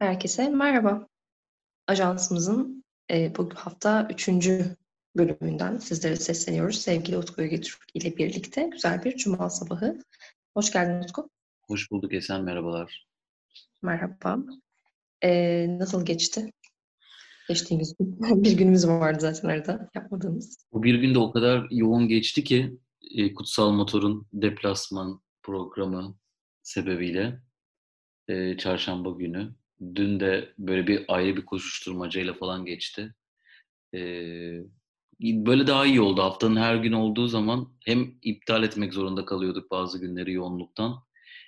Herkese merhaba. Ajansımızın e, bu hafta üçüncü bölümünden sizlere sesleniyoruz. Sevgili Utku Ögetürk ile birlikte güzel bir cuma sabahı. Hoş geldin Utku. Hoş bulduk Esen, merhabalar. Merhaba. E, nasıl geçti? Geçtiğimiz gün. bir günümüz vardı zaten arada yapmadığımız. Bu bir günde o kadar yoğun geçti ki e, Kutsal Motor'un deplasman programı sebebiyle e, çarşamba günü. Dün de böyle bir ayrı bir koşuşturmacayla falan geçti. E, böyle daha iyi oldu. Haftanın her gün olduğu zaman hem iptal etmek zorunda kalıyorduk bazı günleri yoğunluktan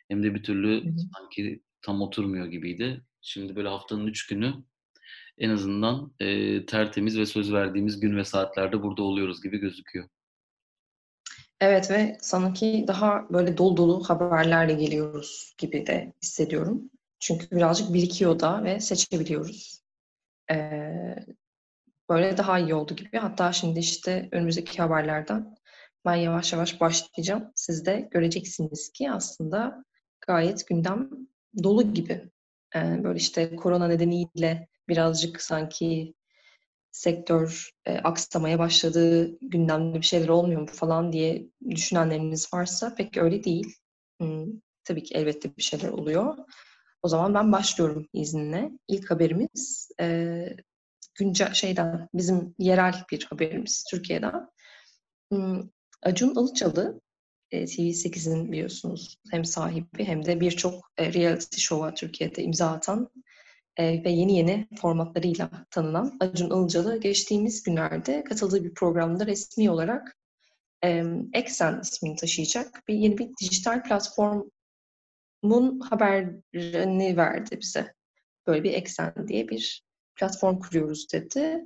hem de bir türlü hı hı. sanki tam oturmuyor gibiydi. Şimdi böyle haftanın üç günü en azından e, tertemiz ve söz verdiğimiz gün ve saatlerde burada oluyoruz gibi gözüküyor. Evet ve sanki daha böyle dolu dolu haberlerle geliyoruz gibi de hissediyorum. Çünkü birazcık birikiyor da ve seçebiliyoruz. Ee, böyle daha iyi oldu gibi. Hatta şimdi işte önümüzdeki haberlerden ben yavaş yavaş başlayacağım. Siz de göreceksiniz ki aslında gayet gündem dolu gibi. Ee, böyle işte korona nedeniyle birazcık sanki sektör e, aksamaya başladığı gündemde bir şeyler olmuyor mu falan diye düşünenleriniz varsa pek öyle değil. Hmm, tabii ki elbette bir şeyler oluyor. O zaman ben başlıyorum izninle. İlk haberimiz e, güncel şeyden, bizim yerel bir haberimiz Türkiye'den. Hmm, Acun Ilıcalı e, TV8'in biliyorsunuz hem sahibi hem de birçok e, reality show'a Türkiye'de imza atan e, ve yeni yeni formatlarıyla tanınan Acun Ilıcalı geçtiğimiz günlerde katıldığı bir programda resmi olarak e, Exen ismini taşıyacak bir yeni bir dijital platformun haberini verdi bize. Böyle bir Exen diye bir platform kuruyoruz dedi.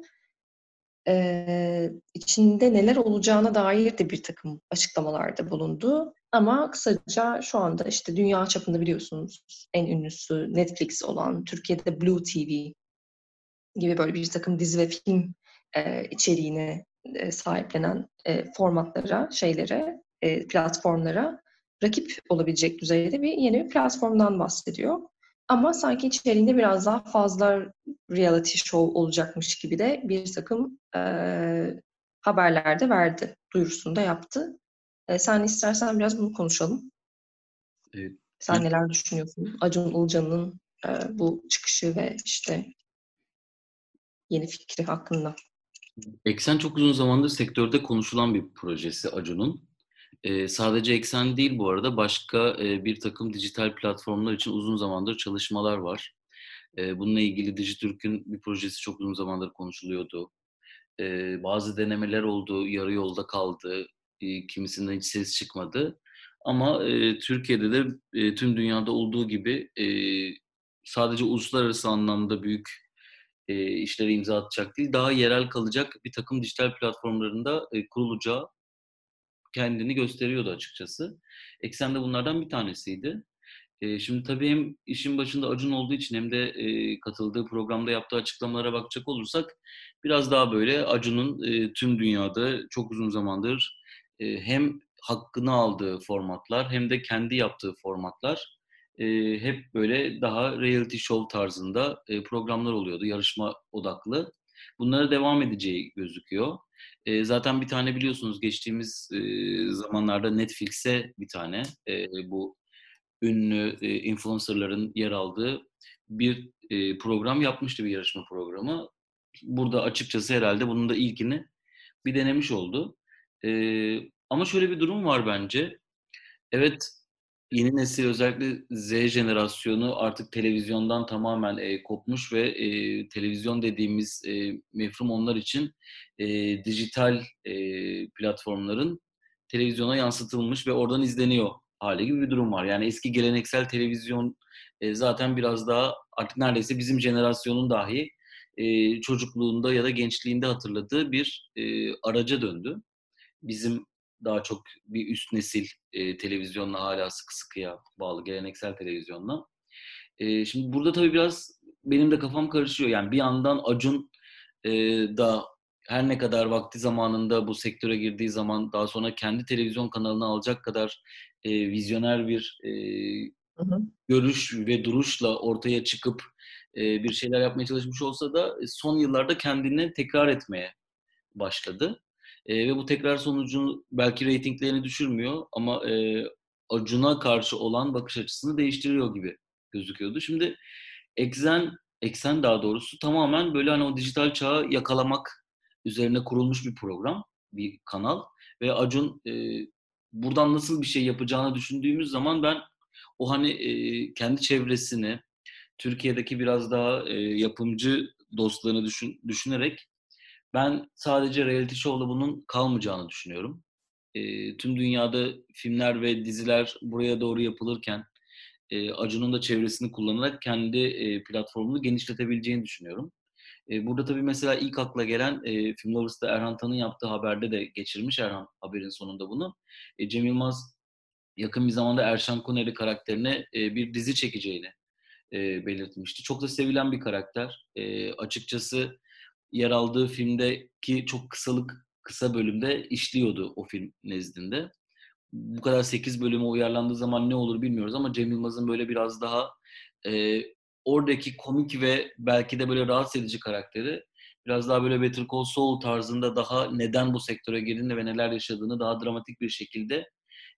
Ee, içinde neler olacağına dair de bir takım açıklamalarda bulundu. Ama kısaca şu anda işte dünya çapında biliyorsunuz en ünlüsü Netflix olan Türkiye'de Blue TV gibi böyle bir takım dizi ve film e, içeriğine e, sahiplenen e, formatlara, şeylere, e, platformlara rakip olabilecek düzeyde bir yeni bir platformdan bahsediyor. Ama sanki içeriğinde biraz daha fazla reality show olacakmış gibi de bir takım e, haberlerde verdi. Duyurusunu da yaptı. E, sen istersen biraz bunu konuşalım. Evet. Sen neler düşünüyorsun? Acun Ilıcan'ın e, bu çıkışı ve işte yeni fikri hakkında. Eksen çok uzun zamandır sektörde konuşulan bir projesi Acun'un. Sadece Eksen değil bu arada başka bir takım dijital platformlar için uzun zamandır çalışmalar var. Bununla ilgili Dijitürk'ün bir projesi çok uzun zamandır konuşuluyordu. Bazı denemeler oldu, yarı yolda kaldı, e, kimisinden hiç ses çıkmadı. Ama Türkiye'de de tüm dünyada olduğu gibi sadece uluslararası anlamda büyük işlere imza atacak değil, daha yerel kalacak bir takım dijital platformlarında e, kurulacağı kendini gösteriyordu açıkçası. Eksen de bunlardan bir tanesiydi. Şimdi tabii hem işin başında Acun olduğu için hem de katıldığı programda yaptığı açıklamalara bakacak olursak biraz daha böyle Acun'un tüm dünyada çok uzun zamandır hem hakkını aldığı formatlar hem de kendi yaptığı formatlar hep böyle daha reality show tarzında programlar oluyordu, yarışma odaklı. Bunlara devam edeceği gözüküyor. E, zaten bir tane biliyorsunuz geçtiğimiz e, zamanlarda Netflix'e bir tane e, bu ünlü e, influencerların yer aldığı bir e, program yapmıştı bir yarışma programı. Burada açıkçası herhalde bunun da ilkini bir denemiş oldu. E, ama şöyle bir durum var bence. Evet yeni nesil özellikle Z jenerasyonu artık televizyondan tamamen e, kopmuş ve e, televizyon dediğimiz e, mefhum onlar için e, dijital e, platformların televizyona yansıtılmış ve oradan izleniyor hali gibi bir durum var. Yani eski geleneksel televizyon e, zaten biraz daha artık neredeyse bizim jenerasyonun dahi e, çocukluğunda ya da gençliğinde hatırladığı bir e, araca döndü. Bizim daha çok bir üst nesil e, televizyonla hala sıkı sıkıya bağlı geleneksel televizyonla. E, şimdi burada tabii biraz benim de kafam karışıyor. Yani bir yandan Acun e, da her ne kadar vakti zamanında bu sektöre girdiği zaman daha sonra kendi televizyon kanalını alacak kadar e, vizyoner bir e, hı hı. görüş ve duruşla ortaya çıkıp bir şeyler yapmaya çalışmış olsa da son yıllarda kendini tekrar etmeye başladı. Ve bu tekrar sonucu belki reytinglerini düşürmüyor ama Acun'a karşı olan bakış açısını değiştiriyor gibi gözüküyordu. Şimdi Eksen, Eksen daha doğrusu tamamen böyle hani o dijital çağı yakalamak üzerine kurulmuş bir program, bir kanal ve Acun e, buradan nasıl bir şey yapacağını düşündüğümüz zaman ben o hani e, kendi çevresini, Türkiye'deki biraz daha e, yapımcı dostlarını düşün, düşünerek ben sadece reality show'la bunun kalmayacağını düşünüyorum. E, tüm dünyada filmler ve diziler buraya doğru yapılırken e, Acun'un da çevresini kullanarak kendi e, platformunu genişletebileceğini düşünüyorum. E, burada tabii mesela ilk akla gelen e, Film Lovers'ta Erhan Tan'ın yaptığı haberde de geçirmiş Erhan haberin sonunda bunu. E, Cem Yılmaz yakın bir zamanda Erşan Kuneri karakterine e, bir dizi çekeceğini e, belirtmişti. Çok da sevilen bir karakter. E, açıkçası yer aldığı filmdeki çok kısalık kısa bölümde işliyordu o film nezdinde. Bu kadar 8 bölüme uyarlandığı zaman ne olur bilmiyoruz ama Cem Yılmaz'ın böyle biraz daha e, oradaki komik ve belki de böyle rahatsız edici karakteri biraz daha böyle Better Call Saul tarzında daha neden bu sektöre girdiğini ve neler yaşadığını daha dramatik bir şekilde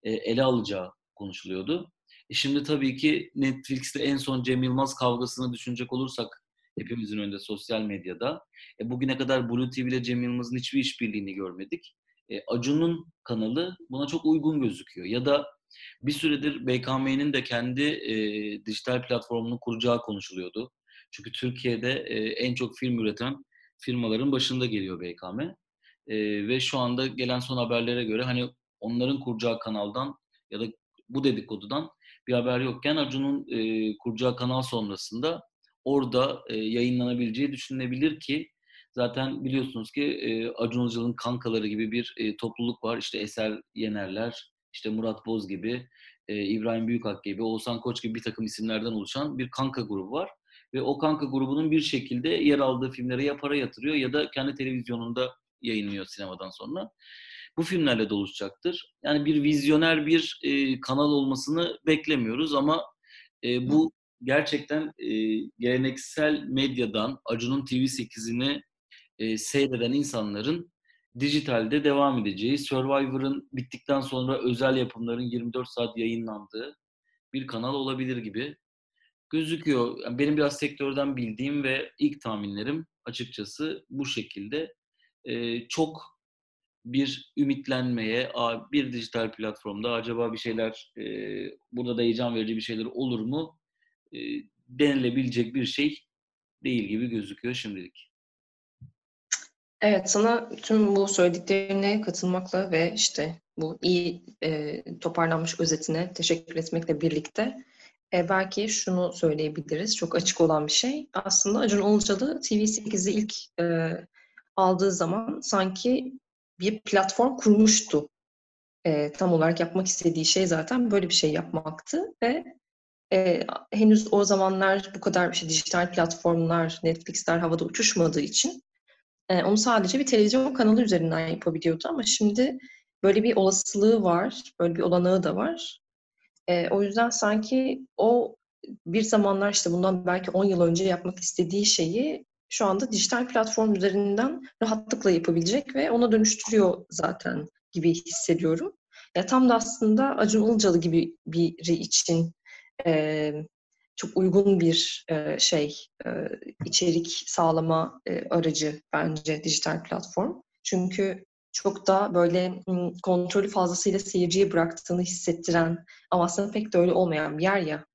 e, ele alacağı konuşuluyordu. E şimdi tabii ki Netflix'te en son Cem Yılmaz kavgasını düşünecek olursak hepimizin önünde sosyal medyada. E, bugüne kadar Blue TV ile Cem Yılmaz'ın hiçbir işbirliğini görmedik. E, Acun'un kanalı buna çok uygun gözüküyor. Ya da bir süredir BKM'nin de kendi e, dijital platformunu kuracağı konuşuluyordu. Çünkü Türkiye'de e, en çok film üreten firmaların başında geliyor BKM. E, ve şu anda gelen son haberlere göre hani onların kuracağı kanaldan ya da bu dedikodudan bir haber yokken Acun'un e, kuracağı kanal sonrasında orada e, yayınlanabileceği düşünülebilir ki zaten biliyorsunuz ki e, Acun Ilıcalı'nın kankaları gibi bir e, topluluk var. İşte Eser Yenerler, işte Murat Boz gibi, İbrahim Büyükak gibi, Oğuzhan Koç gibi bir takım isimlerden oluşan bir kanka grubu var. Ve o kanka grubunun bir şekilde yer aldığı filmlere ya para yatırıyor ya da kendi televizyonunda yayınlıyor sinemadan sonra. Bu filmlerle doluşacaktır. Yani bir vizyoner bir e, kanal olmasını beklemiyoruz ama e, bu gerçekten e, geleneksel medyadan Acun'un TV8'ini e, seyreden insanların dijitalde devam edeceği, Survivor'ın bittikten sonra özel yapımların 24 saat yayınlandığı bir kanal olabilir gibi gözüküyor. Yani benim biraz sektörden bildiğim ve ilk tahminlerim açıkçası bu şekilde. Ee, çok bir ümitlenmeye, bir dijital platformda acaba bir şeyler, e, burada da heyecan verici bir şeyler olur mu denilebilecek bir şey değil gibi gözüküyor şimdilik. Evet, sana tüm bu söylediklerine katılmakla ve işte bu iyi e, toparlanmış özetine teşekkür etmekle birlikte e, belki şunu söyleyebiliriz. Çok açık olan bir şey. Aslında Acun Ilıcalı TV8'i ilk e, aldığı zaman sanki bir platform kurmuştu. E, tam olarak yapmak istediği şey zaten böyle bir şey yapmaktı ve e, henüz o zamanlar bu kadar işte dijital platformlar, Netflix'ler havada uçuşmadığı için e, onu sadece bir televizyon kanalı üzerinden yapabiliyordu ama şimdi böyle bir olasılığı var, böyle bir olanağı da var. E, o yüzden sanki o bir zamanlar işte bundan belki 10 yıl önce yapmak istediği şeyi şu anda dijital platform üzerinden rahatlıkla yapabilecek ve ona dönüştürüyor zaten gibi hissediyorum. Ya tam da aslında Acun Ilıcalı gibi biri için e, çok uygun bir e, şey, e, içerik sağlama e, aracı bence dijital platform. Çünkü çok da böyle kontrolü fazlasıyla seyirciye bıraktığını hissettiren ama aslında pek de öyle olmayan bir yer ya.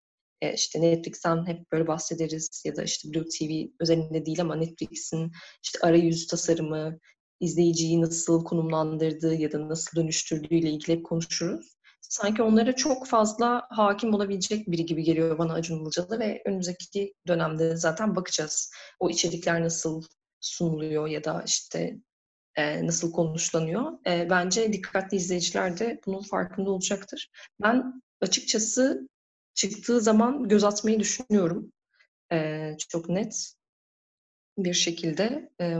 E, işte Netflix'ten hep böyle bahsederiz ya da işte Blue TV özelinde değil ama Netflix'in işte arayüz tasarımı, izleyiciyi nasıl konumlandırdığı ya da nasıl dönüştürdüğü ile ilgili hep konuşuruz sanki onlara çok fazla hakim olabilecek biri gibi geliyor bana Acun Ilıcalı ve önümüzdeki dönemde zaten bakacağız. O içerikler nasıl sunuluyor ya da işte e, nasıl konuşlanıyor. E, bence dikkatli izleyiciler de bunun farkında olacaktır. Ben açıkçası çıktığı zaman göz atmayı düşünüyorum. E, çok net bir şekilde. E,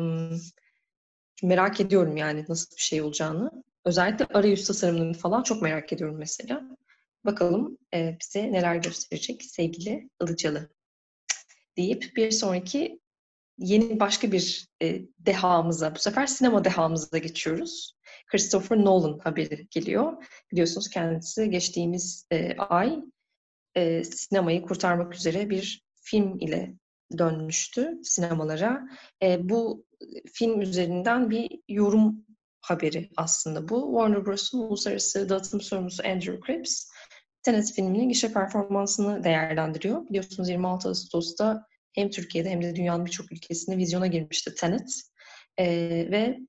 merak ediyorum yani nasıl bir şey olacağını. Özellikle arayüz tasarımını falan çok merak ediyorum mesela. Bakalım e, bize neler gösterecek sevgili Ilıcalı. deyip bir sonraki yeni başka bir e, dehamıza, bu sefer sinema dehamıza geçiyoruz. Christopher Nolan haberi geliyor. Biliyorsunuz kendisi geçtiğimiz e, ay e, sinemayı kurtarmak üzere bir film ile dönmüştü sinemalara. E, bu film üzerinden bir yorum haberi aslında bu. Warner Bros'un uluslararası dağıtım sorumlusu Andrew Cripps, Tenet filminin gişe performansını değerlendiriyor. Biliyorsunuz 26 Ağustos'ta hem Türkiye'de hem de dünyanın birçok ülkesinde vizyona girmişti Tenet. E, ve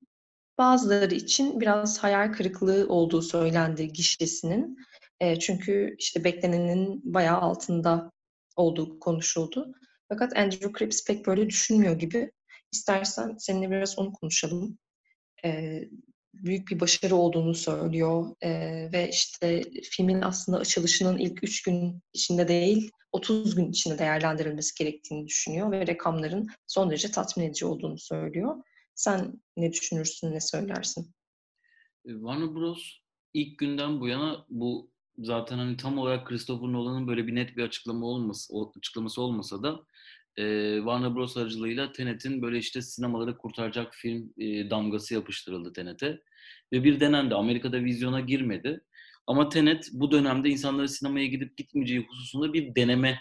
bazıları için biraz hayal kırıklığı olduğu söylendi gişesinin. E, çünkü işte beklenenin bayağı altında olduğu konuşuldu. Fakat Andrew Cripps pek böyle düşünmüyor gibi. İstersen seninle biraz onu konuşalım. E, büyük bir başarı olduğunu söylüyor e, ve işte filmin aslında açılışının ilk üç gün içinde değil 30 gün içinde değerlendirilmesi gerektiğini düşünüyor ve rakamların son derece tatmin edici olduğunu söylüyor. Sen ne düşünürsün, ne söylersin? E, Warner Bros. ilk günden bu yana bu zaten hani tam olarak Christopher Nolan'ın böyle bir net bir açıklama olması, açıklaması olmasa da e, Warner Bros. aracılığıyla Tenet'in böyle işte sinemaları kurtaracak film e, damgası yapıştırıldı Tenet'e. Ve bir denendi. Amerika'da vizyona girmedi. Ama Tenet bu dönemde insanların sinemaya gidip gitmeyeceği hususunda bir deneme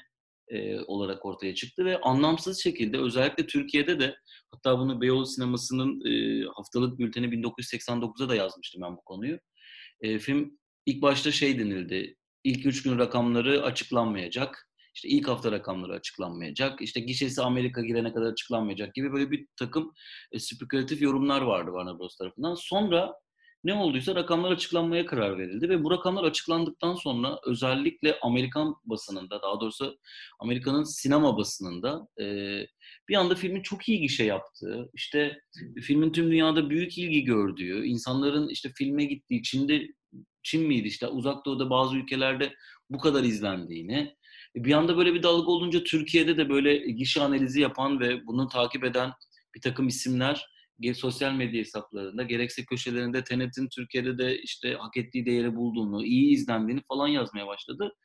e, olarak ortaya çıktı ve anlamsız şekilde özellikle Türkiye'de de hatta bunu Beyoğlu Sineması'nın e, haftalık bülteni 1989'da da yazmıştım ben bu konuyu. E, film ilk başta şey denildi. İlk üç gün rakamları açıklanmayacak. İşte ilk hafta rakamları açıklanmayacak. İşte gişesi Amerika girene kadar açıklanmayacak gibi böyle bir takım e, spekülatif yorumlar vardı Warner Bros. tarafından. Sonra ne olduysa rakamlar açıklanmaya karar verildi ve bu rakamlar açıklandıktan sonra özellikle Amerikan basınında daha doğrusu Amerika'nın sinema basınında e, bir anda filmin çok iyi gişe yaptığı, işte filmin tüm dünyada büyük ilgi gördüğü, insanların işte filme gittiği, Çin'de Çin miydi işte uzak doğuda bazı ülkelerde bu kadar izlendiğini, bir anda böyle bir dalga olunca Türkiye'de de böyle gişe analizi yapan ve bunu takip eden bir takım isimler sosyal medya hesaplarında gerekse köşelerinde Tenet'in Türkiye'de de işte hak ettiği değeri bulduğunu, iyi izlendiğini falan yazmaya başladı.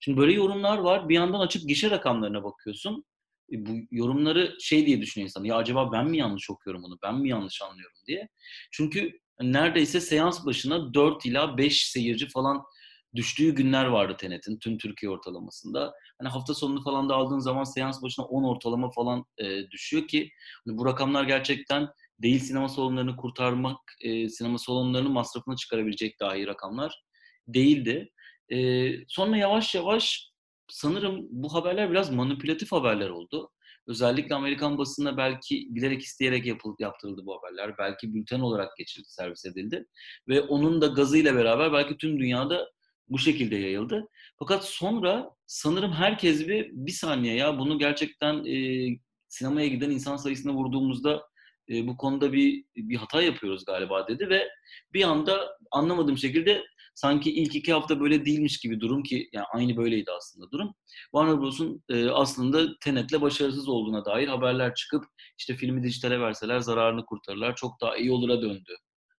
Şimdi böyle yorumlar var. Bir yandan açıp gişe rakamlarına bakıyorsun. E, bu yorumları şey diye düşünüyor insan. Ya acaba ben mi yanlış okuyorum bunu? Ben mi yanlış anlıyorum diye. Çünkü neredeyse seans başına 4 ila 5 seyirci falan düştüğü günler vardı Tenet'in tüm Türkiye ortalamasında. Hani hafta sonunu falan da aldığın zaman seans başına 10 ortalama falan e, düşüyor ki hani bu rakamlar gerçekten değil sinema salonlarını kurtarmak, e, sinema salonlarının masrafını çıkarabilecek dahi rakamlar değildi. E, sonra yavaş yavaş sanırım bu haberler biraz manipülatif haberler oldu. Özellikle Amerikan basında belki bilerek isteyerek yapıldı, yaptırıldı bu haberler. Belki bülten olarak geçirildi, servis edildi. Ve onun da gazıyla beraber belki tüm dünyada bu şekilde yayıldı. Fakat sonra sanırım herkes bir, bir saniye ya bunu gerçekten e, sinemaya giden insan sayısına vurduğumuzda e, bu konuda bir bir hata yapıyoruz galiba dedi ve bir anda anlamadığım şekilde sanki ilk iki hafta böyle değilmiş gibi durum ki yani aynı böyleydi aslında durum. Warner Bros'un e, aslında Tenet'le başarısız olduğuna dair haberler çıkıp işte filmi dijitale verseler zararını kurtarırlar çok daha iyi olura döndü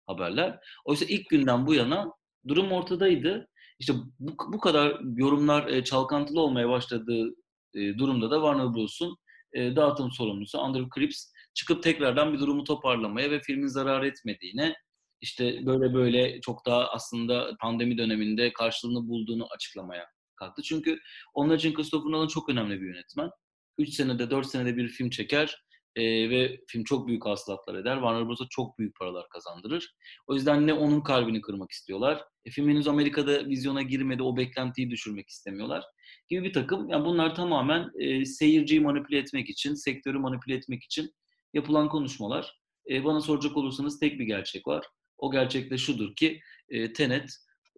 haberler. Oysa ilk günden bu yana durum ortadaydı. İşte bu, bu kadar yorumlar e, çalkantılı olmaya başladığı e, durumda da Warner Bros'un e, dağıtım sorumlusu Andrew Cripps çıkıp tekrardan bir durumu toparlamaya ve filmin zarar etmediğine işte böyle böyle çok daha aslında pandemi döneminde karşılığını bulduğunu açıklamaya kalktı. Çünkü onlar için Christopher Nolan çok önemli bir yönetmen. 3 senede 4 senede bir film çeker e, ve film çok büyük hasılatlar eder. Warner Bros'a çok büyük paralar kazandırır. O yüzden ne onun kalbini kırmak istiyorlar. E, film henüz Amerika'da vizyona girmedi, o beklentiyi düşürmek istemiyorlar. Gibi bir takım. Yani bunlar tamamen e, seyirciyi manipüle etmek için, sektörü manipüle etmek için yapılan konuşmalar. E, bana soracak olursanız tek bir gerçek var. O gerçek de şudur ki e, Tenet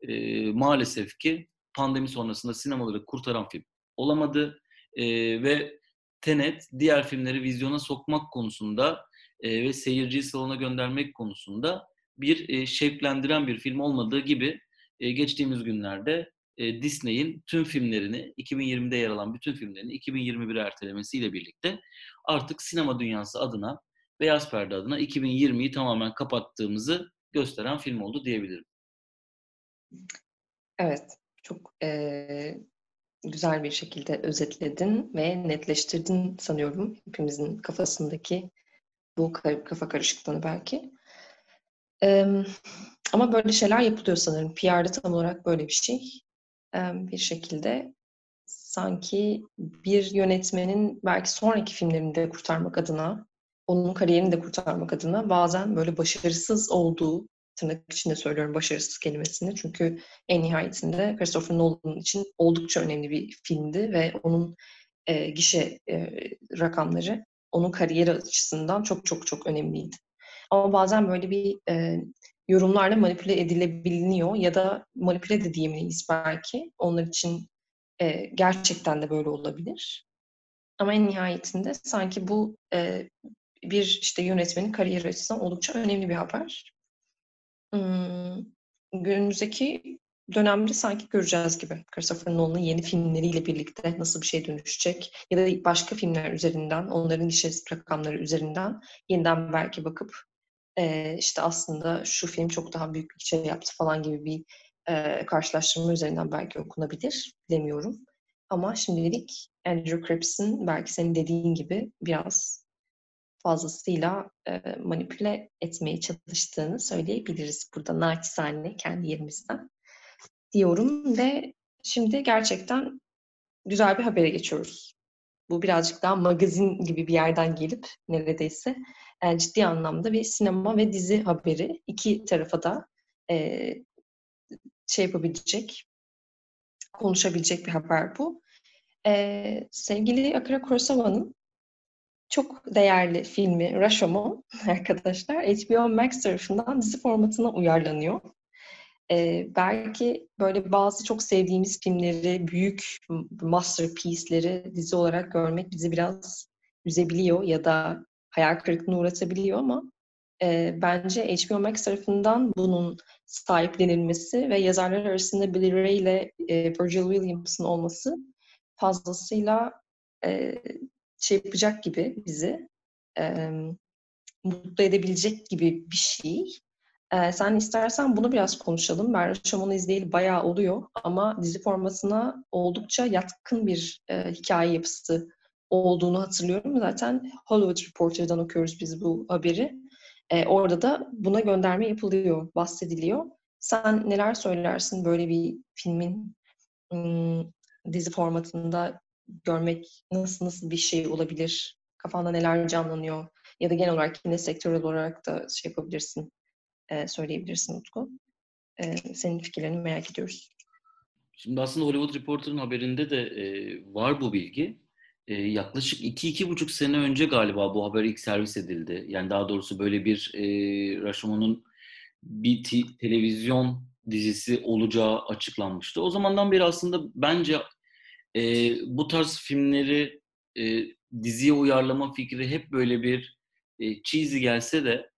e, maalesef ki pandemi sonrasında sinemaları kurtaran film olamadı e, ve Tenet diğer filmleri vizyona sokmak konusunda e, ve seyirciyi salona göndermek konusunda bir e, şevklendiren bir film olmadığı gibi e, geçtiğimiz günlerde e, Disney'in tüm filmlerini 2020'de yer alan bütün filmlerini 2021'e ertelemesiyle birlikte artık sinema dünyası adına Beyaz Perde adına 2020'yi tamamen kapattığımızı gösteren film oldu diyebilirim. Evet, çok e, güzel bir şekilde özetledin ve netleştirdin sanıyorum hepimizin kafasındaki bu kafa karışıklığını belki. ama böyle şeyler yapılıyor sanırım. PR'da tam olarak böyle bir şey. bir şekilde sanki bir yönetmenin belki sonraki filmlerini de kurtarmak adına, onun kariyerini de kurtarmak adına bazen böyle başarısız olduğu, tırnak içinde söylüyorum başarısız kelimesini çünkü en nihayetinde Christopher Nolan için oldukça önemli bir filmdi ve onun e, gişe e, rakamları onun kariyeri açısından çok çok çok önemliydi. Ama bazen böyle bir e, yorumlarla manipüle edilebiliyor ya da manipüle de diyemeyiz belki. Onlar için e, gerçekten de böyle olabilir. Ama en nihayetinde sanki bu e, bir işte yönetmenin kariyeri açısından oldukça önemli bir haber. Günümüzdeki dönemde sanki göreceğiz gibi. Christopher Nolan'ın yeni filmleriyle birlikte nasıl bir şey dönüşecek ya da başka filmler üzerinden, onların gişe rakamları üzerinden yeniden belki bakıp e, işte aslında şu film çok daha büyük bir şey yaptı falan gibi bir e, karşılaştırma üzerinden belki okunabilir. Bilemiyorum. Ama şimdilik Andrew Crips'in belki senin dediğin gibi biraz fazlasıyla e, manipüle etmeye çalıştığını söyleyebiliriz burada naçizane kendi yerimizden diyorum ve şimdi gerçekten güzel bir habere geçiyoruz. Bu birazcık daha magazin gibi bir yerden gelip neredeyse yani ciddi anlamda bir sinema ve dizi haberi iki tarafa da e, şey yapabilecek, konuşabilecek bir haber bu. E, sevgili Akira Kurosawa'nın çok değerli filmi Rashomon arkadaşlar HBO Max tarafından dizi formatına uyarlanıyor. Ee, belki böyle bazı çok sevdiğimiz filmleri, büyük masterpiece'leri dizi olarak görmek bizi biraz üzebiliyor ya da hayal kırıklığına uğratabiliyor ama e, bence HBO Max tarafından bunun sahiplenilmesi ve yazarlar arasında Billy Ray ile e, Virgil Williams'ın olması fazlasıyla e, şey yapacak gibi bizi e, mutlu edebilecek gibi bir şey. E, sen istersen bunu biraz konuşalım. Ben Raşamon'u izleyeli bayağı oluyor ama dizi formatına oldukça yatkın bir e, hikaye yapısı olduğunu hatırlıyorum. Zaten Hollywood Reporter'dan okuyoruz biz bu haberi. E, orada da buna gönderme yapılıyor, bahsediliyor. Sen neler söylersin böyle bir filmin ım, dizi formatında görmek nasıl nasıl bir şey olabilir? Kafanda neler canlanıyor? Ya da genel olarak yine sektörel olarak da şey yapabilirsin, e, söyleyebilirsin Utku. E, senin fikirlerini merak ediyoruz. Şimdi aslında Hollywood Reporter'ın haberinde de e, var bu bilgi. E, yaklaşık iki iki buçuk sene önce galiba bu haber ilk servis edildi. Yani daha doğrusu böyle bir e, Rashomon'un bir televizyon dizisi olacağı açıklanmıştı. O zamandan beri aslında bence e, bu tarz filmleri e, diziye uyarlama fikri hep böyle bir e, cheesy gelse de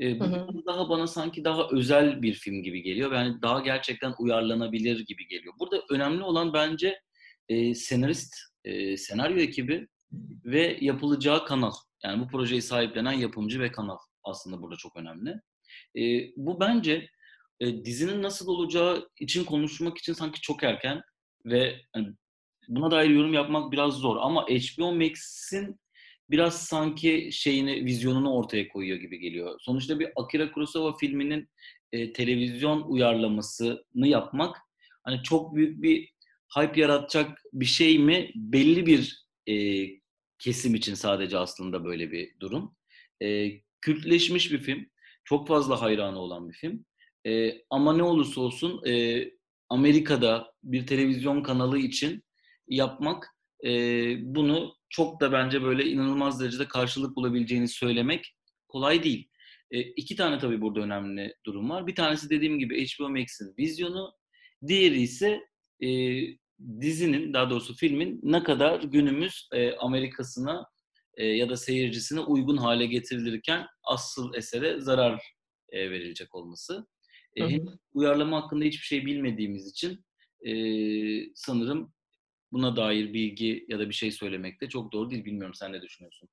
e, bu hı hı. daha bana sanki daha özel bir film gibi geliyor. Yani daha gerçekten uyarlanabilir gibi geliyor. Burada önemli olan bence e, senarist, e, senaryo ekibi ve yapılacağı kanal. Yani bu projeyi sahiplenen yapımcı ve kanal aslında burada çok önemli. E, bu bence e, dizinin nasıl olacağı için konuşmak için sanki çok erken ve hani, buna dair yorum yapmak biraz zor ama HBO Max'in biraz sanki şeyini, vizyonunu ortaya koyuyor gibi geliyor. Sonuçta bir Akira Kurosawa filminin e, televizyon uyarlamasını yapmak hani çok büyük bir hype yaratacak bir şey mi? Belli bir e, kesim için sadece aslında böyle bir durum. E, kültleşmiş bir film. Çok fazla hayranı olan bir film. E, ama ne olursa olsun e, Amerika'da bir televizyon kanalı için yapmak e, bunu çok da bence böyle inanılmaz derecede karşılık bulabileceğini söylemek kolay değil. E, iki tane tabii burada önemli durum var. Bir tanesi dediğim gibi HBO Max'in vizyonu. Diğeri ise e, dizinin, daha doğrusu filmin ne kadar günümüz e, Amerikasına e, ya da seyircisine uygun hale getirilirken asıl esere zarar e, verilecek olması. E, hı. Uyarlama hakkında hiçbir şey bilmediğimiz için e, sanırım buna dair bilgi ya da bir şey söylemek de çok doğru değil. Bilmiyorum sen ne düşünüyorsun?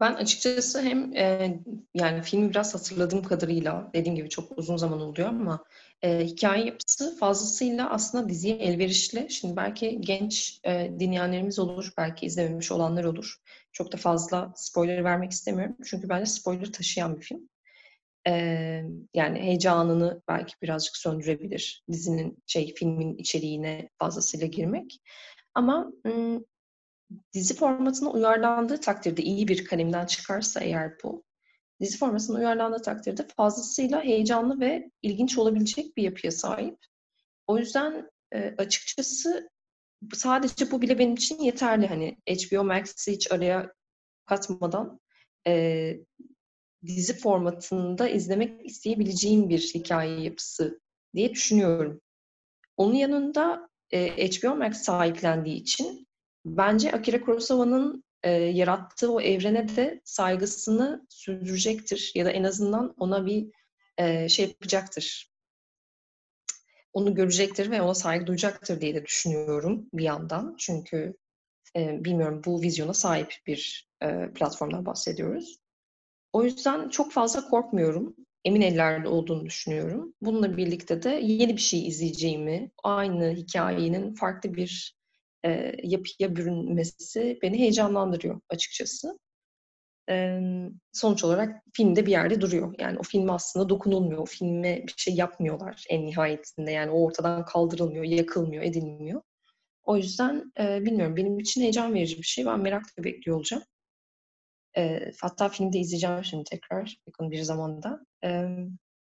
Ben açıkçası hem e, yani filmi biraz hatırladığım kadarıyla dediğim gibi çok uzun zaman oluyor ama e, hikaye yapısı fazlasıyla aslında diziye elverişli. Şimdi belki genç e, dinleyenlerimiz olur, belki izlememiş olanlar olur. Çok da fazla spoiler vermek istemiyorum. Çünkü bence spoiler taşıyan bir film. Yani heyecanını belki birazcık söndürebilir dizinin şey filmin içeriğine fazlasıyla girmek. Ama dizi formatına uyarlandığı takdirde iyi bir kalemden çıkarsa eğer bu, dizi formatına uyarlandığı takdirde fazlasıyla heyecanlı ve ilginç olabilecek bir yapıya sahip. O yüzden açıkçası sadece bu bile benim için yeterli. Hani HBO Max'i hiç araya katmadan dizi formatında izlemek isteyebileceğim bir hikaye yapısı diye düşünüyorum. Onun yanında e, HBO Max sahiplendiği için bence Akira Kurosawa'nın e, yarattığı o evrene de saygısını sürdürecektir ya da en azından ona bir e, şey yapacaktır. Onu görecektir ve ona saygı duyacaktır diye de düşünüyorum bir yandan. Çünkü e, bilmiyorum bu vizyona sahip bir e, platformdan bahsediyoruz. O yüzden çok fazla korkmuyorum. Emin ellerde olduğunu düşünüyorum. Bununla birlikte de yeni bir şey izleyeceğimi, aynı hikayenin farklı bir e, yapıya bürünmesi beni heyecanlandırıyor açıkçası. E, sonuç olarak filmde bir yerde duruyor. Yani o filme aslında dokunulmuyor. O filme bir şey yapmıyorlar en nihayetinde. Yani o ortadan kaldırılmıyor, yakılmıyor, edilmiyor. O yüzden e, bilmiyorum benim için heyecan verici bir şey. Ben merakla bekliyor olacağım. E, hatta filmde izleyeceğim şimdi tekrar yakın bir zamanda. E,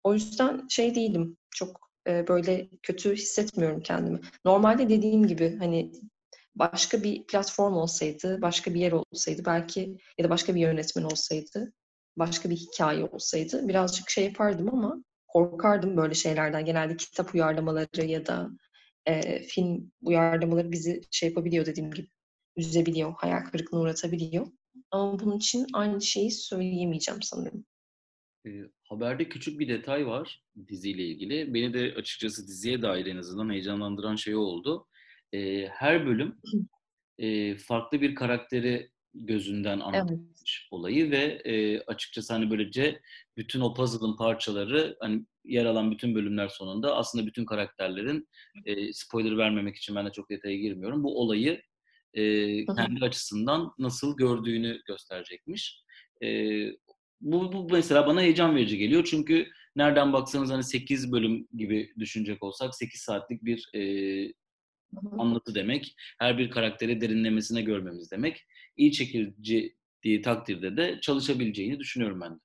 o yüzden şey değilim. Çok e, böyle kötü hissetmiyorum kendimi. Normalde dediğim gibi hani başka bir platform olsaydı, başka bir yer olsaydı belki ya da başka bir yönetmen olsaydı, başka bir hikaye olsaydı birazcık şey yapardım ama korkardım böyle şeylerden. Genelde kitap uyarlamaları ya da e, film uyarlamaları bizi şey yapabiliyor dediğim gibi üzebiliyor, hayal kırıklığına uğratabiliyor. Ama bunun için aynı şeyi söyleyemeyeceğim sanırım. E, haberde küçük bir detay var diziyle ilgili. Beni de açıkçası diziye dair en azından heyecanlandıran şey oldu e, her bölüm e, farklı bir karakteri gözünden anlatmış evet. olayı ve e, açıkçası hani böylece bütün o puzzle'ın parçaları hani yer alan bütün bölümler sonunda aslında bütün karakterlerin e, spoiler vermemek için ben de çok detaya girmiyorum. Bu olayı e, kendi açısından nasıl gördüğünü gösterecekmiş. E, bu, bu mesela bana heyecan verici geliyor çünkü nereden baksanız hani 8 bölüm gibi düşünecek olsak 8 saatlik bir e, anlatı demek. Her bir karakteri derinlemesine görmemiz demek. İyi çekici diye takdirde de çalışabileceğini düşünüyorum ben de.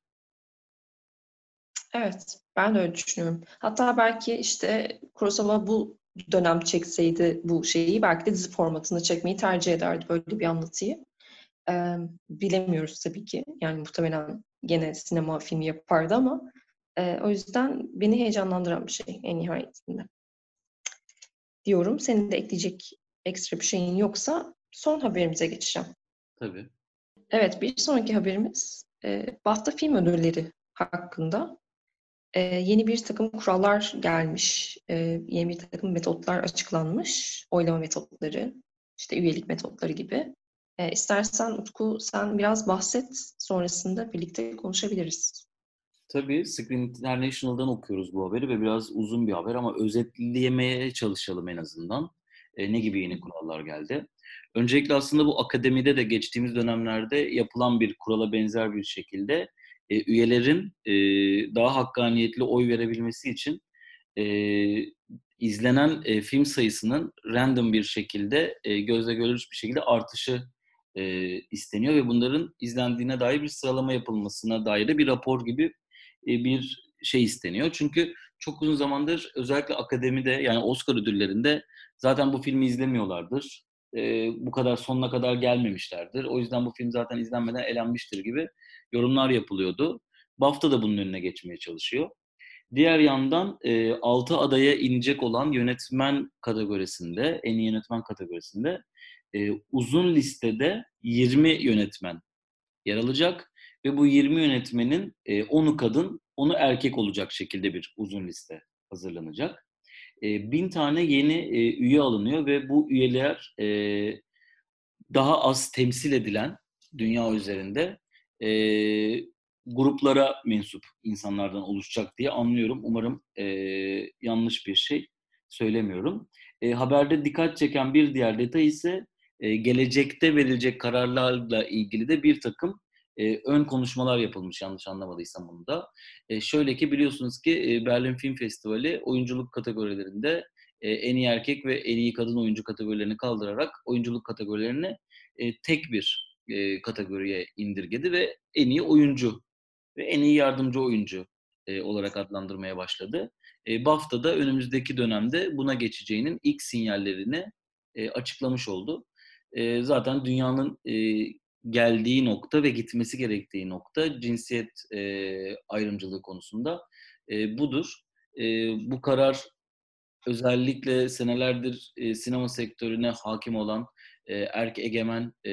Evet, ben de öyle düşünüyorum. Hatta belki işte Kurosawa bu dönem çekseydi bu şeyi belki de dizi formatında çekmeyi tercih ederdi böyle bir anlatıyı. Ee, bilemiyoruz tabii ki. Yani muhtemelen gene sinema filmi yapardı ama e, o yüzden beni heyecanlandıran bir şey en nihayetinde diyorum. Senin de ekleyecek ekstra bir şeyin yoksa son haberimize geçeceğim. Tabii. Evet, bir sonraki haberimiz e, BAFTA Film Ödülleri hakkında. E, yeni bir takım kurallar gelmiş, e, yeni bir takım metotlar açıklanmış, oylama metotları, işte üyelik metotları gibi. E, istersen Utku sen biraz bahset, sonrasında birlikte konuşabiliriz. Tabii Screen International'dan okuyoruz bu haberi ve biraz uzun bir haber ama özetleyemeye çalışalım en azından. E, ne gibi yeni kurallar geldi? Öncelikle aslında bu akademide de geçtiğimiz dönemlerde yapılan bir kurala benzer bir şekilde e, üyelerin e, daha hakkaniyetli oy verebilmesi için e, izlenen e, film sayısının random bir şekilde e, gözle görülür bir şekilde artışı e, isteniyor ve bunların izlendiğine dair bir sıralama yapılmasına dair bir rapor gibi e, bir şey isteniyor. Çünkü çok uzun zamandır özellikle akademide yani Oscar ödüllerinde zaten bu filmi izlemiyorlardır. E, bu kadar sonuna kadar gelmemişlerdir. O yüzden bu film zaten izlenmeden elenmiştir gibi yorumlar yapılıyordu. BAFTA da bunun önüne geçmeye çalışıyor. Diğer yandan e, 6 adaya inecek olan yönetmen kategorisinde, en iyi yönetmen kategorisinde e, uzun listede 20 yönetmen yer alacak ve bu 20 yönetmenin e, 10'u kadın, 10'u erkek olacak şekilde bir uzun liste hazırlanacak. E, bin tane yeni e, üye alınıyor ve bu üyeler e, daha az temsil edilen dünya üzerinde e, gruplara mensup insanlardan oluşacak diye anlıyorum. Umarım e, yanlış bir şey söylemiyorum. E, haberde dikkat çeken bir diğer detay ise e, gelecekte verilecek kararlarla ilgili de bir takım e, ön konuşmalar yapılmış yanlış anlamadıysam bunu da. E, şöyle ki biliyorsunuz ki e, Berlin Film Festivali oyunculuk kategorilerinde e, en iyi erkek ve en iyi kadın oyuncu kategorilerini kaldırarak oyunculuk kategorilerini e, tek bir e, kategoriye indirgedi ve en iyi oyuncu ve en iyi yardımcı oyuncu e, olarak adlandırmaya başladı. E, BAFTA da önümüzdeki dönemde buna geçeceğinin ilk sinyallerini e, açıklamış oldu. E, zaten dünyanın e, geldiği nokta ve gitmesi gerektiği nokta cinsiyet e, ayrımcılığı konusunda e, budur. E, bu karar özellikle senelerdir e, sinema sektörüne hakim olan e, erk egemen e,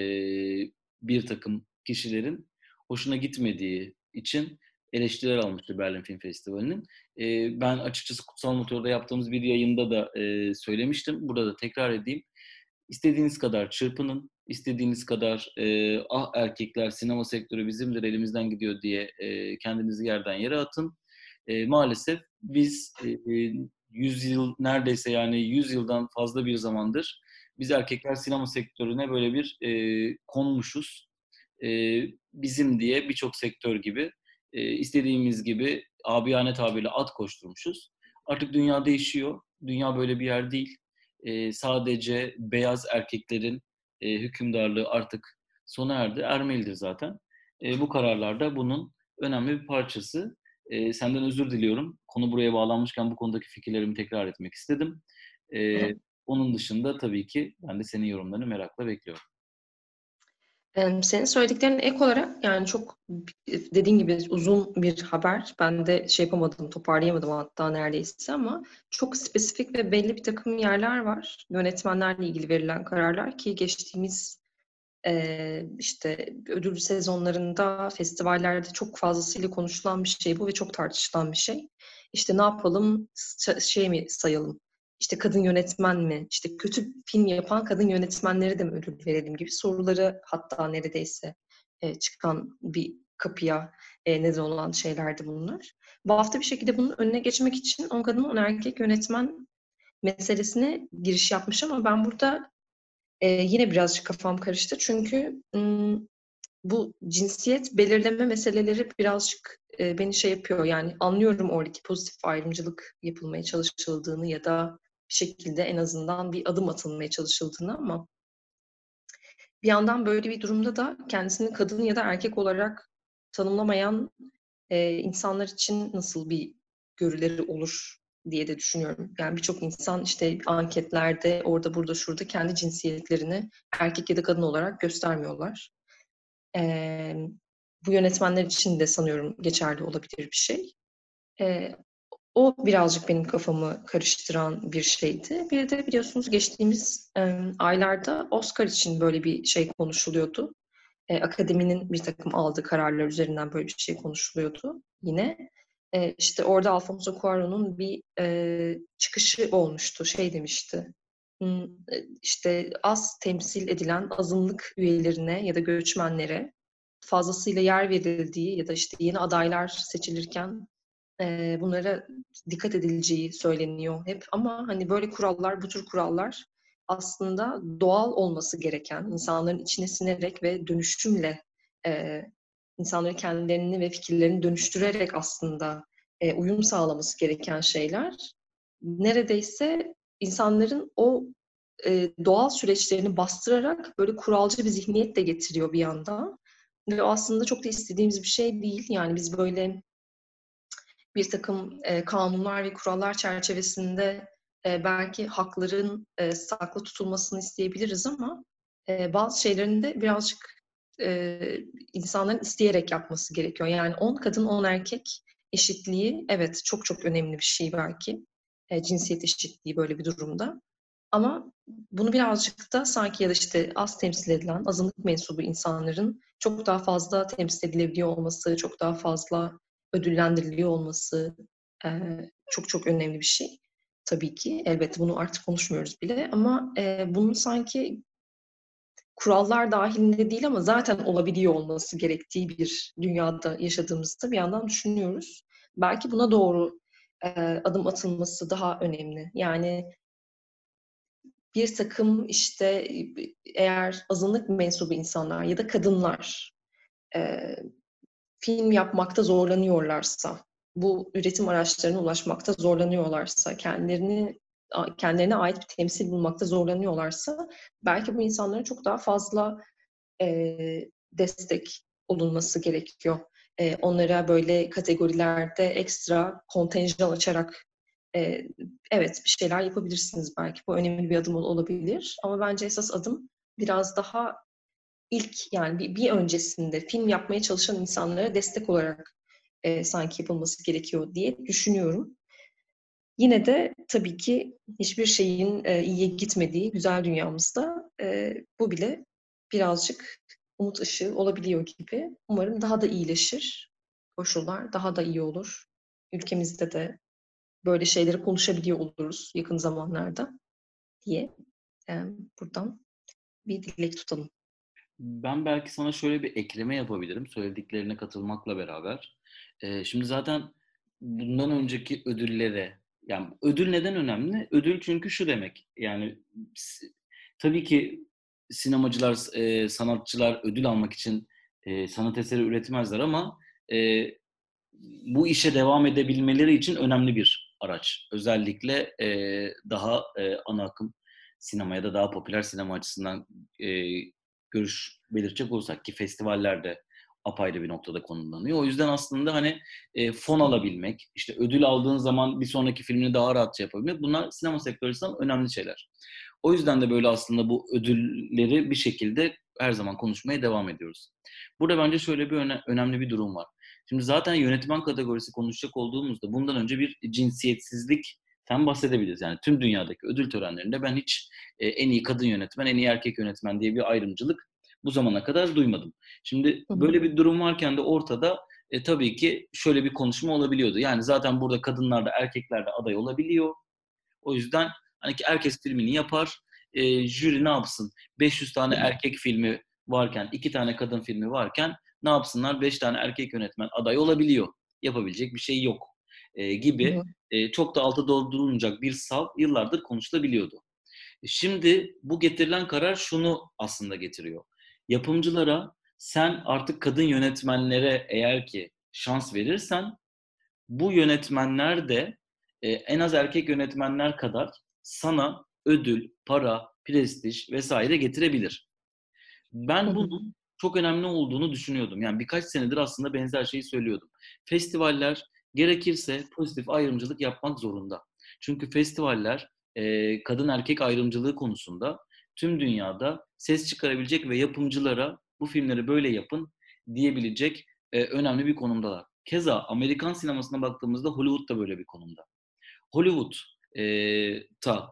bir takım kişilerin hoşuna gitmediği için eleştiriler almıştı Berlin Film Festivali'nin. E, ben açıkçası Kutsal Motor'da yaptığımız bir yayında da e, söylemiştim. Burada da tekrar edeyim. İstediğiniz kadar çırpının, istediğiniz kadar e, ah erkekler sinema sektörü bizimdir elimizden gidiyor diye e, kendinizi yerden yere atın. E, maalesef biz e, 100 yıl neredeyse yani 100 yıldan fazla bir zamandır biz erkekler sinema sektörüne böyle bir e, konmuşuz. E, bizim diye birçok sektör gibi e, istediğimiz gibi abiyane tabirle at koşturmuşuz. Artık dünya değişiyor. Dünya böyle bir yer değil. E, sadece beyaz erkeklerin e, hükümdarlığı artık sona erdi. Ermelidir zaten. E, bu kararlarda bunun önemli bir parçası. E, senden özür diliyorum. Konu buraya bağlanmışken bu konudaki fikirlerimi tekrar etmek istedim. E, onun dışında tabii ki ben de senin yorumlarını merakla bekliyorum. Senin söylediklerine ek olarak yani çok dediğin gibi uzun bir haber. Ben de şey yapamadım, toparlayamadım hatta neredeyse ama çok spesifik ve belli bir takım yerler var. Yönetmenlerle ilgili verilen kararlar ki geçtiğimiz işte ödül sezonlarında, festivallerde çok fazlasıyla konuşulan bir şey bu ve çok tartışılan bir şey. İşte ne yapalım, şey mi sayalım, işte kadın yönetmen mi, işte kötü film yapan kadın yönetmenleri de mi ödül verelim gibi soruları hatta neredeyse e, çıkan bir kapıya e, neden olan şeylerdi bunlar. Bu hafta bir şekilde bunun önüne geçmek için on kadın on erkek yönetmen meselesine giriş yapmış ama ben burada e, yine birazcık kafam karıştı. Çünkü m, bu cinsiyet belirleme meseleleri birazcık e, beni şey yapıyor. Yani anlıyorum oradaki pozitif ayrımcılık yapılmaya çalışıldığını ya da şekilde en azından bir adım atılmaya çalışıldığını ama bir yandan böyle bir durumda da kendisini kadın ya da erkek olarak tanımlamayan e, insanlar için nasıl bir görüleri olur diye de düşünüyorum. Yani birçok insan işte anketlerde orada burada şurada kendi cinsiyetlerini erkek ya da kadın olarak göstermiyorlar. E, bu yönetmenler için de sanıyorum geçerli olabilir bir şey. E, o birazcık benim kafamı karıştıran bir şeydi. Bir de biliyorsunuz geçtiğimiz e, aylarda Oscar için böyle bir şey konuşuluyordu. E, akademinin bir takım aldığı kararlar üzerinden böyle bir şey konuşuluyordu yine. E, işte orada Alfonso Cuarón'un bir e, çıkışı olmuştu. Şey demişti, işte az temsil edilen azınlık üyelerine ya da göçmenlere fazlasıyla yer verildiği ya da işte yeni adaylar seçilirken bunlara dikkat edileceği söyleniyor hep. Ama hani böyle kurallar, bu tür kurallar aslında doğal olması gereken, insanların içine sinerek ve dönüşümle e, insanların kendilerini ve fikirlerini dönüştürerek aslında uyum sağlaması gereken şeyler. Neredeyse insanların o doğal süreçlerini bastırarak böyle kuralcı bir zihniyet de getiriyor bir yandan. Ve aslında çok da istediğimiz bir şey değil. Yani biz böyle bir takım e, kanunlar ve kurallar çerçevesinde e, belki hakların e, saklı tutulmasını isteyebiliriz ama e, bazı şeylerin de birazcık e, insanların isteyerek yapması gerekiyor. Yani 10 kadın 10 erkek eşitliği evet çok çok önemli bir şey belki. E, cinsiyet eşitliği böyle bir durumda. Ama bunu birazcık da sanki ya da işte az temsil edilen azınlık mensubu insanların çok daha fazla temsil edilebiliyor olması, çok daha fazla ödüllendiriliyor olması e, çok çok önemli bir şey. Tabii ki elbette bunu artık konuşmuyoruz bile ama e, bunun sanki kurallar dahilinde değil ama zaten olabiliyor olması gerektiği bir dünyada yaşadığımızda bir yandan düşünüyoruz. Belki buna doğru e, adım atılması daha önemli. Yani bir takım işte eğer azınlık mensubu insanlar ya da kadınlar e, film yapmakta zorlanıyorlarsa, bu üretim araçlarına ulaşmakta zorlanıyorlarsa, kendilerini kendilerine ait bir temsil bulmakta zorlanıyorlarsa belki bu insanlara çok daha fazla e, destek olunması gerekiyor. E, onlara böyle kategorilerde ekstra kontenjan açarak e, evet bir şeyler yapabilirsiniz belki. Bu önemli bir adım olabilir. Ama bence esas adım biraz daha ilk yani bir, bir öncesinde film yapmaya çalışan insanlara destek olarak e, sanki yapılması gerekiyor diye düşünüyorum. Yine de tabii ki hiçbir şeyin e, iyiye gitmediği güzel dünyamızda e, bu bile birazcık umut ışığı olabiliyor gibi. Umarım daha da iyileşir koşullar, daha da iyi olur. Ülkemizde de böyle şeyleri konuşabiliyor oluruz yakın zamanlarda diye e, buradan bir dilek tutalım. Ben belki sana şöyle bir ekleme yapabilirim söylediklerine katılmakla beraber. Ee, şimdi zaten bundan önceki ödüllere, yani ödül neden önemli? Ödül çünkü şu demek, yani tabii ki sinemacılar, e, sanatçılar ödül almak için e, sanat eseri üretmezler ama e, bu işe devam edebilmeleri için önemli bir araç. Özellikle e, daha e, ana akım sinemaya da daha popüler sinema açısından e, görüş belirtecek olursak ki festivallerde apayrı bir noktada konumlanıyor. O yüzden aslında hani e, fon alabilmek, işte ödül aldığın zaman bir sonraki filmini daha rahatça yapabilmek bunlar sinema sektörü açısından önemli şeyler. O yüzden de böyle aslında bu ödülleri bir şekilde her zaman konuşmaya devam ediyoruz. Burada bence şöyle bir öne, önemli bir durum var. Şimdi zaten yönetmen kategorisi konuşacak olduğumuzda bundan önce bir cinsiyetsizlik sen bahsedebiliriz. Yani tüm dünyadaki ödül törenlerinde ben hiç e, en iyi kadın yönetmen, en iyi erkek yönetmen diye bir ayrımcılık bu zamana kadar duymadım. Şimdi böyle bir durum varken de ortada e, tabii ki şöyle bir konuşma olabiliyordu. Yani zaten burada kadınlar da erkekler de aday olabiliyor. O yüzden hani ki herkes filmini yapar. E, jüri ne yapsın? 500 tane erkek filmi varken, iki tane kadın filmi varken ne yapsınlar? 5 tane erkek yönetmen aday olabiliyor. Yapabilecek bir şey yok e, gibi e, çok da altı doldurulmayacak bir sav yıllardır konuşulabiliyordu. Şimdi bu getirilen karar şunu aslında getiriyor. Yapımcılara sen artık kadın yönetmenlere eğer ki şans verirsen bu yönetmenler de e, en az erkek yönetmenler kadar sana ödül, para, prestij vesaire getirebilir. Ben bunun çok önemli olduğunu düşünüyordum. Yani birkaç senedir aslında benzer şeyi söylüyordum. Festivaller gerekirse pozitif ayrımcılık yapmak zorunda. Çünkü festivaller e, kadın erkek ayrımcılığı konusunda tüm dünyada ses çıkarabilecek ve yapımcılara bu filmleri böyle yapın diyebilecek e, önemli bir konumdalar. Keza Amerikan sinemasına baktığımızda Hollywood da böyle bir konumda. Hollywood e, ta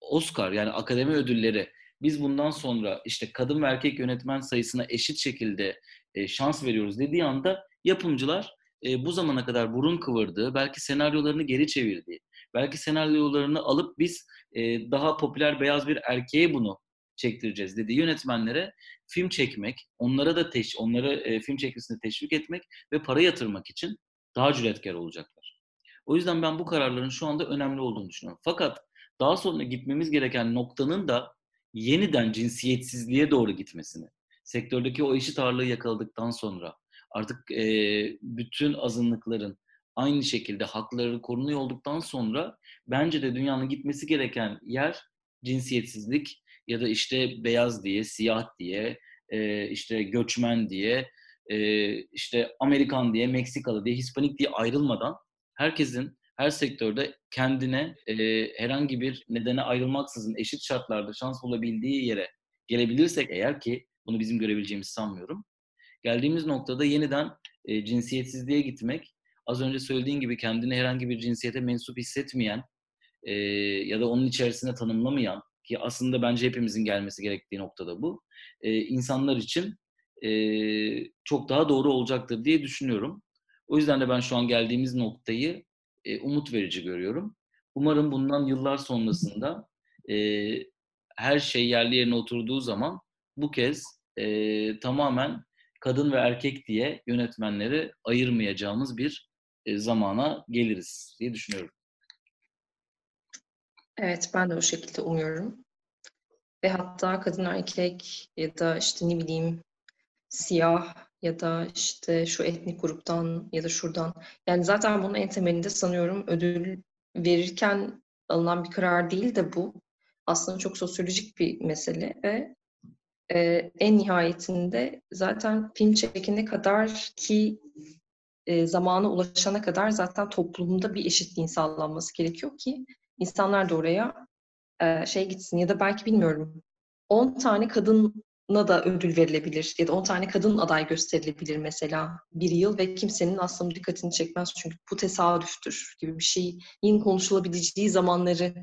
Oscar yani akademi ödülleri biz bundan sonra işte kadın ve erkek yönetmen sayısına eşit şekilde e, şans veriyoruz dediği anda yapımcılar e, bu zamana kadar burun kıvırdığı, belki senaryolarını geri çevirdiği, belki senaryolarını alıp biz e, daha popüler beyaz bir erkeğe bunu çektireceğiz dediği yönetmenlere film çekmek, onlara da teş, onları e, film çekmesini teşvik etmek ve para yatırmak için daha cüretkar olacaklar. O yüzden ben bu kararların şu anda önemli olduğunu düşünüyorum. Fakat daha sonra gitmemiz gereken noktanın da yeniden cinsiyetsizliğe doğru gitmesini, sektördeki o eşit ağırlığı yakaladıktan sonra artık e, bütün azınlıkların aynı şekilde hakları korunuyor olduktan sonra bence de dünyanın gitmesi gereken yer cinsiyetsizlik ya da işte beyaz diye, siyah diye, e, işte göçmen diye, e, işte Amerikan diye, Meksikalı diye, Hispanik diye ayrılmadan herkesin her sektörde kendine e, herhangi bir nedene ayrılmaksızın eşit şartlarda şans bulabildiği yere gelebilirsek eğer ki bunu bizim görebileceğimizi sanmıyorum. Geldiğimiz noktada yeniden e, cinsiyetsizliğe gitmek, az önce söylediğin gibi kendini herhangi bir cinsiyete mensup hissetmeyen e, ya da onun içerisine tanımlamayan ki aslında bence hepimizin gelmesi gerektiği noktada bu. E, insanlar için e, çok daha doğru olacaktır diye düşünüyorum. O yüzden de ben şu an geldiğimiz noktayı e, umut verici görüyorum. Umarım bundan yıllar sonrasında e, her şey yerli yerine oturduğu zaman bu kez e, tamamen kadın ve erkek diye yönetmenleri ayırmayacağımız bir e, zamana geliriz diye düşünüyorum. Evet, ben de o şekilde umuyorum. Ve hatta kadın erkek ya da işte ne bileyim siyah ya da işte şu etnik gruptan ya da şuradan. Yani zaten bunun en temelinde sanıyorum ödül verirken alınan bir karar değil de bu. Aslında çok sosyolojik bir mesele ve e, en nihayetinde zaten film çekene kadar ki e, zamana ulaşana kadar zaten toplumda bir eşitliğin sağlanması gerekiyor ki insanlar da oraya e, şey gitsin ya da belki bilmiyorum 10 tane kadına da ödül verilebilir ya da 10 tane kadın aday gösterilebilir mesela bir yıl ve kimsenin aslında dikkatini çekmez çünkü bu tesadüftür gibi bir şeyin konuşulabileceği zamanları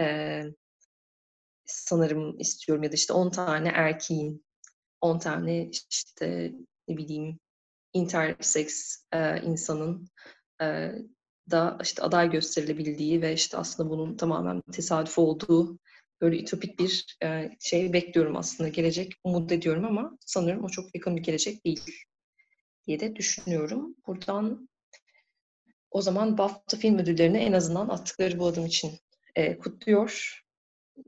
e, sanırım istiyorum ya da işte 10 tane erkeğin 10 tane işte ne bileyim intersex e, insanın e, da işte aday gösterilebildiği ve işte aslında bunun tamamen tesadüf olduğu böyle ütopik bir e, şey bekliyorum aslında. Gelecek umut ediyorum ama sanıyorum o çok yakın bir gelecek değil diye de düşünüyorum. Buradan o zaman BAFTA film ödüllerini en azından attıkları bu adım için e, kutluyor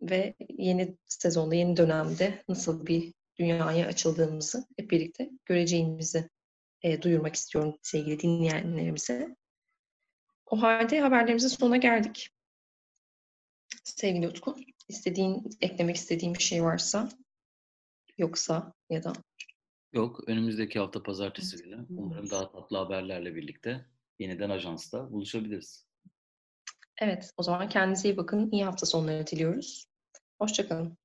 ve yeni sezonda, yeni dönemde nasıl bir dünyaya açıldığımızı hep birlikte göreceğimizi e, duyurmak istiyorum sevgili dinleyenlerimize. O halde haberlerimizin sonuna geldik. Sevgili Utku, istediğin, eklemek istediğin bir şey varsa yoksa ya da Yok, önümüzdeki hafta pazartesi günü umarım daha tatlı haberlerle birlikte yeniden ajansta buluşabiliriz. Evet, o zaman kendinize iyi bakın. İyi hafta sonları diliyoruz. Hoşçakalın.